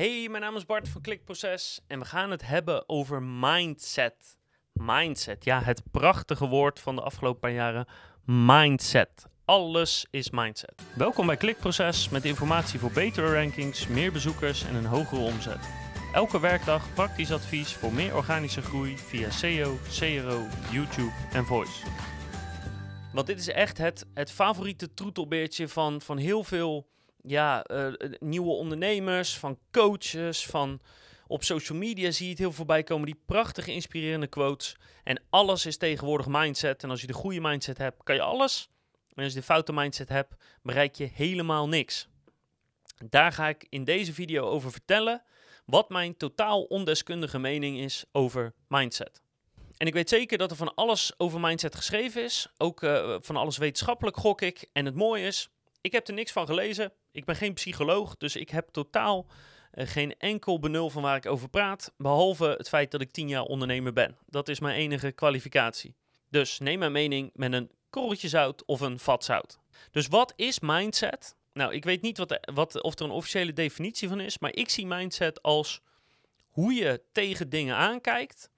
Hey, mijn naam is Bart van Klikproces en we gaan het hebben over mindset. Mindset, ja, het prachtige woord van de afgelopen paar jaren. Mindset. Alles is mindset. Welkom bij Klikproces met informatie voor betere rankings, meer bezoekers en een hogere omzet. Elke werkdag praktisch advies voor meer organische groei via SEO, CRO, YouTube en Voice. Want dit is echt het, het favoriete troetelbeertje van, van heel veel ja, eh, nieuwe ondernemers, van coaches, van op social media zie je het heel voorbij komen, die prachtige inspirerende quotes. En alles is tegenwoordig mindset. En als je de goede mindset hebt, kan je alles. En als je de foute mindset hebt, bereik je helemaal niks. Daar ga ik in deze video over vertellen wat mijn totaal ondeskundige mening is over mindset. En ik weet zeker dat er van alles over mindset geschreven is. Ook uh, van alles wetenschappelijk gok ik. En het mooie is, ik heb er niks van gelezen. Ik ben geen psycholoog, dus ik heb totaal uh, geen enkel benul van waar ik over praat. Behalve het feit dat ik tien jaar ondernemer ben. Dat is mijn enige kwalificatie. Dus neem mijn mening met een korreltje zout of een vat zout. Dus wat is mindset? Nou, ik weet niet wat, wat, of er een officiële definitie van is, maar ik zie mindset als hoe je tegen dingen aankijkt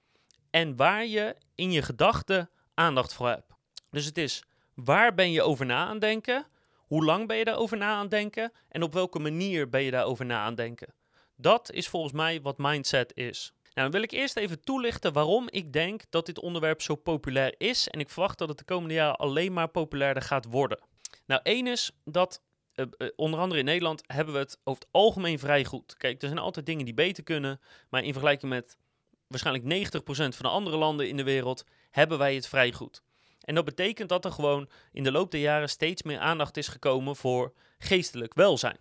en waar je in je gedachten aandacht voor hebt. Dus het is waar ben je over na aan denken, hoe lang ben je daarover na aan denken en op welke manier ben je daarover na aan denken. Dat is volgens mij wat mindset is. Nou, dan wil ik eerst even toelichten waarom ik denk dat dit onderwerp zo populair is en ik verwacht dat het de komende jaren alleen maar populairder gaat worden. Nou, één is dat uh, uh, onder andere in Nederland hebben we het over het algemeen vrij goed. Kijk, er zijn altijd dingen die beter kunnen, maar in vergelijking met waarschijnlijk 90% van de andere landen in de wereld hebben wij het vrij goed. En dat betekent dat er gewoon in de loop der jaren steeds meer aandacht is gekomen voor geestelijk welzijn.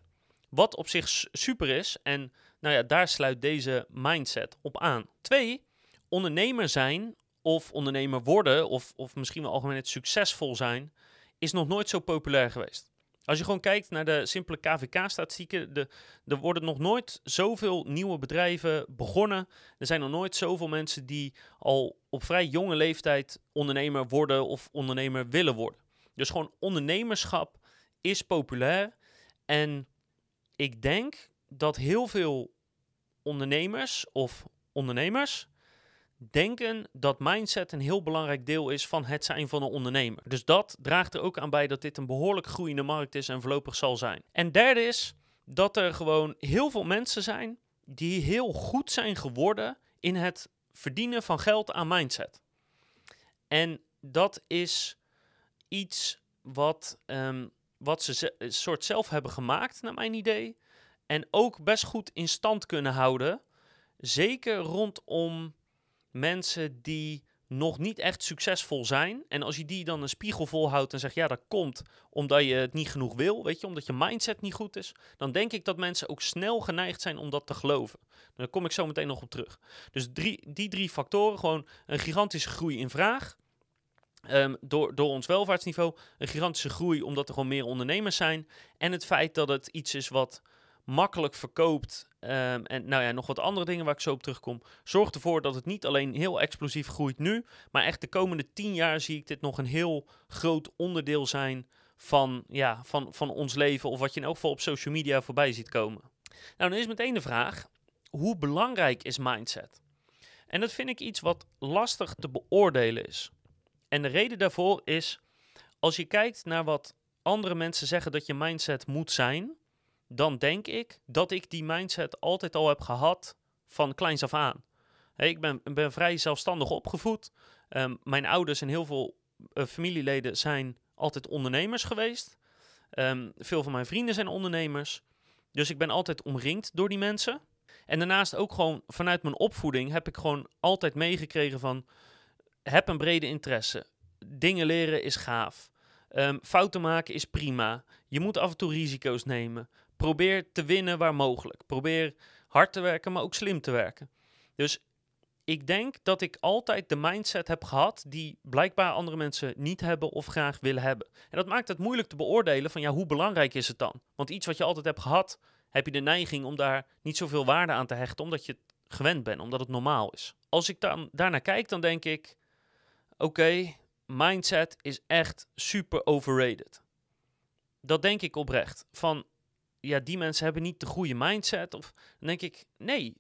Wat op zich super is en nou ja, daar sluit deze mindset op aan. Twee, ondernemer zijn of ondernemer worden of, of misschien wel algemeen het succesvol zijn is nog nooit zo populair geweest. Als je gewoon kijkt naar de simpele KVK-statistieken, er worden nog nooit zoveel nieuwe bedrijven begonnen. Er zijn nog nooit zoveel mensen die al op vrij jonge leeftijd ondernemer worden of ondernemer willen worden. Dus gewoon ondernemerschap is populair. En ik denk dat heel veel ondernemers of ondernemers denken dat mindset een heel belangrijk deel is van het zijn van een ondernemer. Dus dat draagt er ook aan bij dat dit een behoorlijk groeiende markt is en voorlopig zal zijn. En derde is dat er gewoon heel veel mensen zijn die heel goed zijn geworden in het verdienen van geld aan mindset. En dat is iets wat, um, wat ze een soort zelf hebben gemaakt, naar mijn idee. En ook best goed in stand kunnen houden. Zeker rondom mensen die nog niet echt succesvol zijn. En als je die dan een spiegel volhoudt en zegt, ja, dat komt omdat je het niet genoeg wil, weet je, omdat je mindset niet goed is, dan denk ik dat mensen ook snel geneigd zijn om dat te geloven. Daar kom ik zo meteen nog op terug. Dus drie, die drie factoren, gewoon een gigantische groei in vraag. Um, door, door ons welvaartsniveau, een gigantische groei omdat er gewoon meer ondernemers zijn. En het feit dat het iets is wat makkelijk verkoopt um, en nou ja, nog wat andere dingen waar ik zo op terugkom, zorgt ervoor dat het niet alleen heel explosief groeit nu, maar echt de komende tien jaar zie ik dit nog een heel groot onderdeel zijn van, ja, van, van ons leven of wat je in elk geval op social media voorbij ziet komen. Nou, dan is meteen de vraag, hoe belangrijk is mindset? En dat vind ik iets wat lastig te beoordelen is. En de reden daarvoor is, als je kijkt naar wat andere mensen zeggen dat je mindset moet zijn, dan denk ik dat ik die mindset altijd al heb gehad van kleins af aan. Ik ben, vrij zelfstandig opgevoed. Um, mijn ouders en heel veel uh, familieleden zijn altijd ondernemers geweest. Um, veel van mijn vrienden zijn ondernemers. Dus ik ben altijd omringd door die mensen. En daarnaast ook gewoon vanuit mijn opvoeding heb ik gewoon altijd meegekregen van... heb een brede interesse. Dingen leren is gaaf. Um, fouten maken is prima. Je moet af en toe risico's nemen. Probeer te winnen waar mogelijk. Probeer hard te werken, maar ook slim te werken. Dus ik denk dat ik altijd de mindset heb gehad die blijkbaar andere mensen niet hebben of graag willen hebben. En dat maakt het moeilijk te beoordelen van ja, hoe belangrijk is het dan? Want iets wat je altijd hebt gehad, heb je de neiging om daar niet zoveel waarde aan te hechten, omdat je het gewend bent, omdat het normaal is. Als ik dan daarnaar kijk, dan denk ik: oké, mindset is echt super overrated. Dat denk ik oprecht. Van ja, die mensen hebben niet de goede mindset. Of denk ik, nee,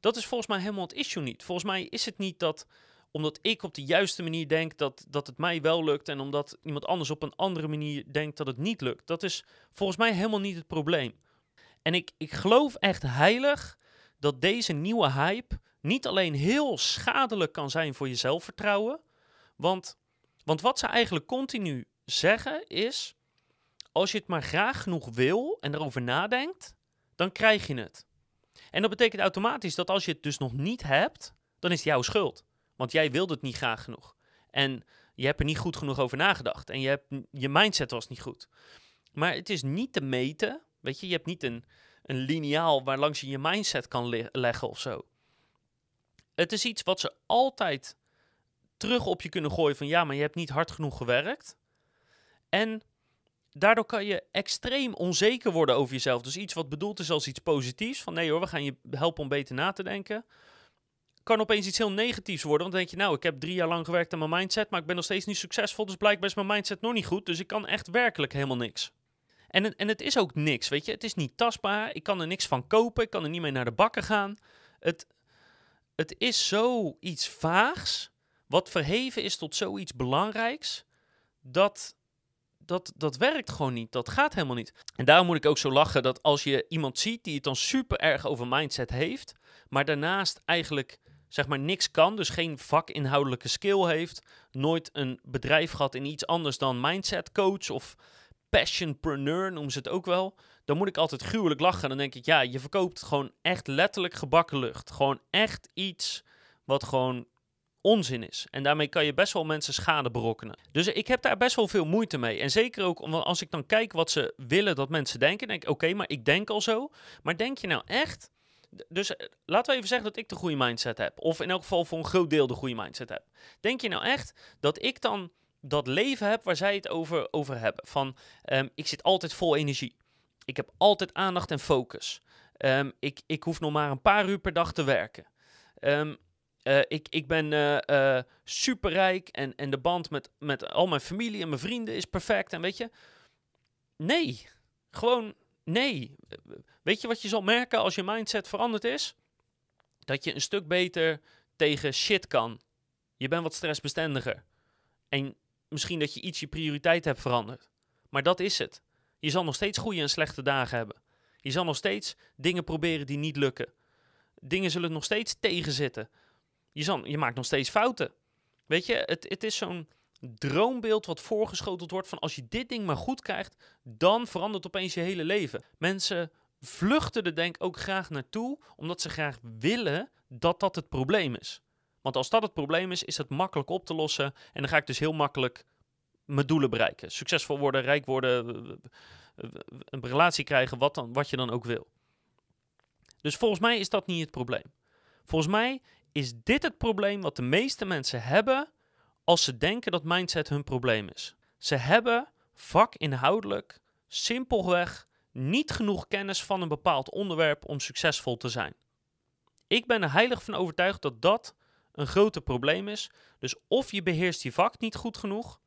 dat is volgens mij helemaal het issue niet. Volgens mij is het niet dat omdat ik op de juiste manier denk dat, dat het mij wel lukt en omdat iemand anders op een andere manier denkt dat het niet lukt. Dat is volgens mij helemaal niet het probleem. En ik, ik geloof echt heilig dat deze nieuwe hype niet alleen heel schadelijk kan zijn voor je zelfvertrouwen. Want, want wat ze eigenlijk continu zeggen is: als je het maar graag genoeg wil en erover nadenkt, dan krijg je het. En dat betekent automatisch dat als je het dus nog niet hebt, dan is het jouw schuld. Want jij wilde het niet graag genoeg. En je hebt er niet goed genoeg over nagedacht. En je, hebt, je mindset was niet goed. Maar het is niet te meten. Weet je, je hebt niet een, een lineaal waar langs je je mindset kan leggen of zo. Het is iets wat ze altijd terug op je kunnen gooien van ja, maar je hebt niet hard genoeg gewerkt. En daardoor kan je extreem onzeker worden over jezelf. Dus iets wat bedoeld is als iets positiefs. Van nee hoor, we gaan je helpen om beter na te denken. Kan opeens iets heel negatiefs worden. Want dan denk je, nou, ik heb drie jaar lang gewerkt aan mijn mindset. Maar ik ben nog steeds niet succesvol. Dus blijkbaar is mijn mindset nog niet goed. Dus ik kan echt werkelijk helemaal niks. En, en het is ook niks, weet je. Het is niet tastbaar. Ik kan er niks van kopen. Ik kan er niet mee naar de bakken gaan. Het, het is zoiets vaags. Wat verheven is tot zoiets belangrijks. Dat dat, dat werkt gewoon niet. Dat gaat helemaal niet. En daarom moet ik ook zo lachen dat als je iemand ziet die het dan super erg over mindset heeft, maar daarnaast eigenlijk zeg maar niks kan, dus geen vakinhoudelijke skill heeft, nooit een bedrijf gehad in iets anders dan mindset coach of passionpreneur noemen ze het ook wel, dan moet ik altijd gruwelijk lachen. Dan denk ik, ja, je verkoopt gewoon echt letterlijk gebakken lucht. Gewoon echt iets wat gewoon onzin is. En daarmee kan je best wel mensen schade berokkenen. Dus ik heb daar best wel veel moeite mee. En zeker ook als ik dan kijk wat ze willen dat mensen denken, denk ik, oké, maar ik denk al zo. Maar denk je nou echt... Dus eh, laten we even zeggen dat ik de goede mindset heb. Of in elk geval voor een groot deel de goede mindset heb. Denk je nou echt dat ik dan dat leven heb waar zij het over, over hebben? Van, um, ik zit altijd vol energie. Ik heb altijd aandacht en focus. Um, ik, ik hoef nog maar een paar uur per dag te werken. Um, uh, ik, ik ben uh, uh, superrijk en, en de band met, met al mijn familie en mijn vrienden is perfect. En weet je, nee, gewoon nee. Weet je wat je zal merken als je mindset veranderd is? Dat je een stuk beter tegen shit kan. Je bent wat stressbestendiger. En misschien dat je iets je prioriteit hebt veranderd. Maar dat is het. Je zal nog steeds goede en slechte dagen hebben. Je zal nog steeds dingen proberen die niet lukken. Dingen zullen nog steeds tegenzitten je, je maakt nog steeds fouten. Weet je, het, het is zo'n droombeeld wat voorgeschoteld wordt van als je dit ding maar goed krijgt, dan verandert opeens je hele leven. Mensen vluchten er denk ik ook graag naartoe, omdat ze graag willen dat dat het probleem is. Want als dat het probleem is, is het makkelijk op te lossen en dan ga ik dus heel makkelijk mijn doelen bereiken. Succesvol worden, rijk worden, een relatie krijgen, wat, dan, wat je dan ook wil. Dus volgens mij is dat niet het probleem. Volgens mij is dit het probleem wat de meeste mensen hebben als ze denken dat mindset hun probleem is. Ze hebben vakinhoudelijk simpelweg niet genoeg kennis van een bepaald onderwerp om succesvol te zijn. Ik ben er heilig van overtuigd dat dat een groter probleem is. Dus of je beheerst je vak niet goed genoeg,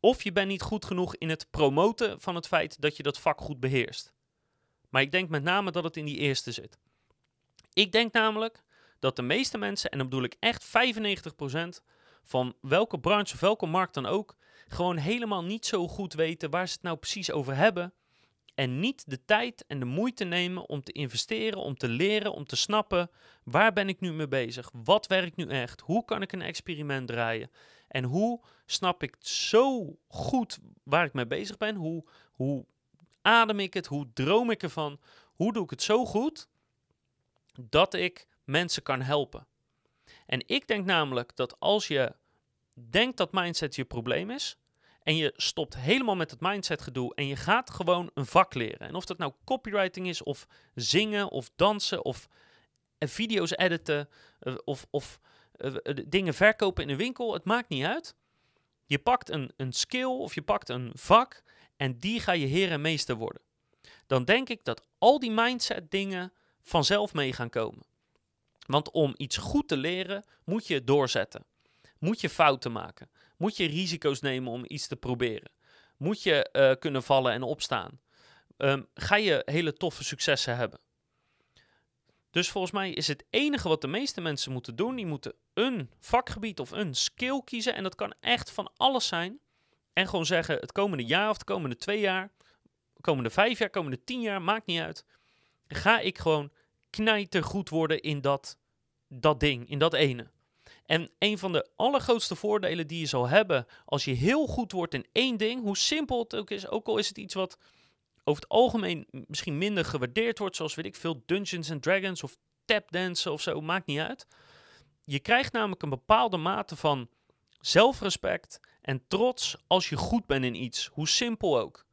of je bent niet goed genoeg in het promoten van het feit dat je dat vak goed beheerst. Maar ik denk met name dat het in die eerste zit. Ik denk namelijk dat de meeste mensen, en dan bedoel ik echt 95% van welke branche of welke markt dan ook, gewoon helemaal niet zo goed weten waar ze het nou precies over hebben. En niet de tijd en de moeite nemen om te investeren, om te leren, om te snappen waar ben ik nu mee bezig? Wat werkt nu echt? Hoe kan ik een experiment draaien? En hoe snap ik zo goed waar ik mee bezig ben? Hoe, hoe adem ik het? Hoe droom ik ervan? Hoe doe ik het zo goed dat ik mensen kan helpen. En ik denk namelijk dat als je denkt dat mindset je probleem is, en je stopt helemaal met het mindset gedoe en je gaat gewoon een vak leren. En of dat nou copywriting is, of zingen, of dansen, of eh, video's editen, eh, of, of uh, dingen verkopen in een winkel, het maakt niet uit. Je pakt een, een skill of je pakt een vak en die ga je heer en meester worden. Dan denk ik dat al die mindset dingen vanzelf mee gaan komen. Want om iets goed te leren, moet je doorzetten. Moet je fouten maken. Moet je risico's nemen om iets te proberen. Moet je uh, kunnen vallen en opstaan. ehm, ga je hele toffe successen hebben. Dus volgens mij is het enige wat de meeste mensen moeten doen, die moeten een vakgebied of een skill kiezen. En dat kan echt van alles zijn. En gewoon zeggen, het komende jaar of de komende twee jaar, komende vijf jaar, komende tien jaar, maakt niet uit. Ga ik gewoon knijtergoed worden in dat, dat ding, in dat ene. En een van de allergrootste voordelen die je zal hebben als je heel goed wordt in één ding, hoe simpel het ook is, ook al is het iets wat over het algemeen misschien minder gewaardeerd wordt, zoals weet ik veel Dungeons and Dragons of tapdansen of zo, maakt niet uit. Je krijgt namelijk een bepaalde mate van zelfrespect en trots als je goed bent in iets, hoe simpel ook.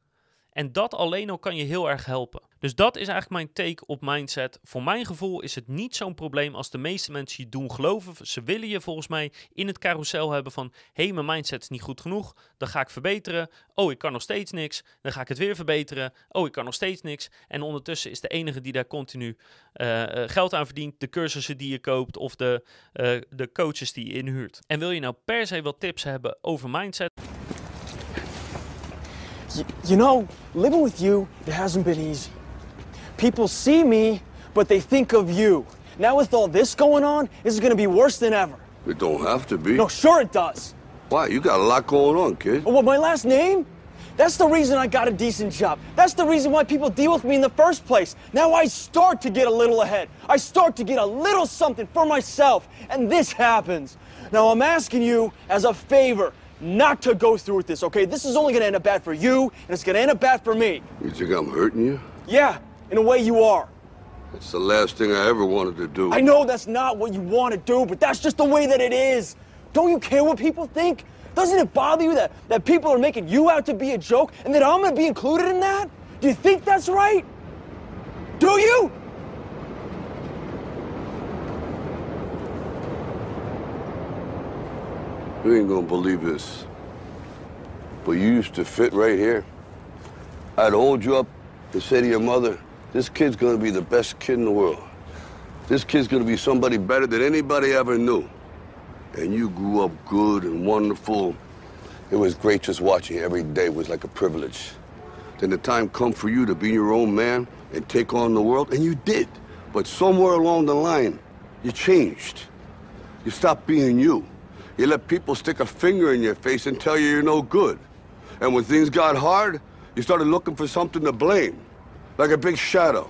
En dat alleen al kan je heel erg helpen. Dus dat is eigenlijk mijn take op mindset. Voor mijn gevoel is het niet zo'n probleem als de meeste mensen je doen geloven. Ze willen je volgens mij in het carousel hebben van... hé, hey, mijn mindset is niet goed genoeg, dan ga ik verbeteren. Oh, ik kan nog steeds niks, dan ga ik het weer verbeteren. Oh, ik kan nog steeds niks. En ondertussen is de enige die daar continu uh, geld aan verdient... de cursussen die je koopt of de, uh, de coaches die je inhuurt. En wil je nou per se wat tips hebben over mindset... You know, living with you, it hasn't been easy. People see me, but they think of you. Now with all this going on, this is gonna be worse than ever. It don't have to be. No, sure it does. Why? You got a lot going on, kid. Oh, what, my last name? That's the reason I got a decent job. That's the reason why people deal with me in the first place. Now I start to get a little ahead. I start to get a little something for myself. And this happens. Now I'm asking you as a favor not to go through with this, okay? This is only gonna end up bad for you, and it's gonna end up bad for me. You think I'm hurting you? Yeah, in a way you are. That's the last thing I ever wanted to do. I know that's not what you want to do, but that's just the way that it is. Don't you care what people think? Doesn't it bother you that, that people are making you out to be a joke and that I'm gonna be included in that? Do you think that's right? Do you? You ain't gonna believe this. But you used to fit right here. I'd hold you up and say to your mother, this kid's gonna be the best kid in the world. This kid's gonna be somebody better than anybody ever knew. And you grew up good and wonderful. It was great just watching every day was like a privilege. Then the time come for you to be your own man and take on the world, and you did. But somewhere along the line, you changed. You stopped being you. You let people stick a finger in your face and tell you you're no good. And when things got hard, you started looking for something to blame, like a big shadow.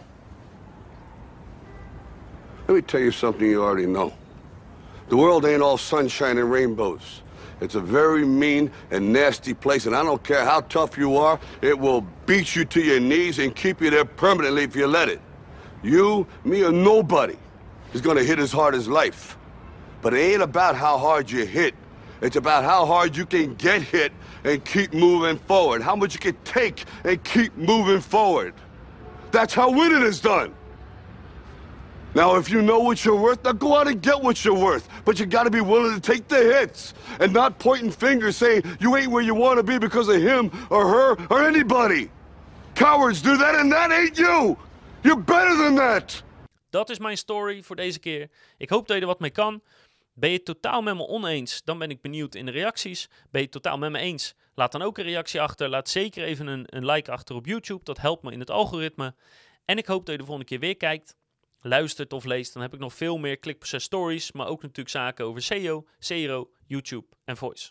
Let me tell you something you already know. The world ain't all sunshine and rainbows. It's a very mean and nasty place, and I don't care how tough you are, it will beat you to your knees and keep you there permanently if you let it. You, me, or nobody is gonna hit as hard as life. But it ain't about how hard you hit. It's about how hard you can get hit and keep moving forward. How much you can take and keep moving forward. That's how winning is done. Now, if you know what you're worth, now go out and get what you're worth. But you gotta be willing to take the hits and not pointing fingers saying you ain't where you wanna be because of him or her or anybody. Cowards do that and that ain't you. You're better than that. Dat is mijn story voor deze keer. Ik hoop dat je er wat mee kan. Ben je het totaal met me oneens? Dan ben ik benieuwd in de reacties. Ben je het totaal met me eens? Laat dan ook een reactie achter. Laat zeker even een, een like achter op YouTube. Dat helpt me in het algoritme. En ik hoop dat je de volgende keer weer kijkt, luistert of leest. Dan heb ik nog veel meer klikproces stories. Maar ook natuurlijk zaken over SEO, CRO, YouTube en Voice.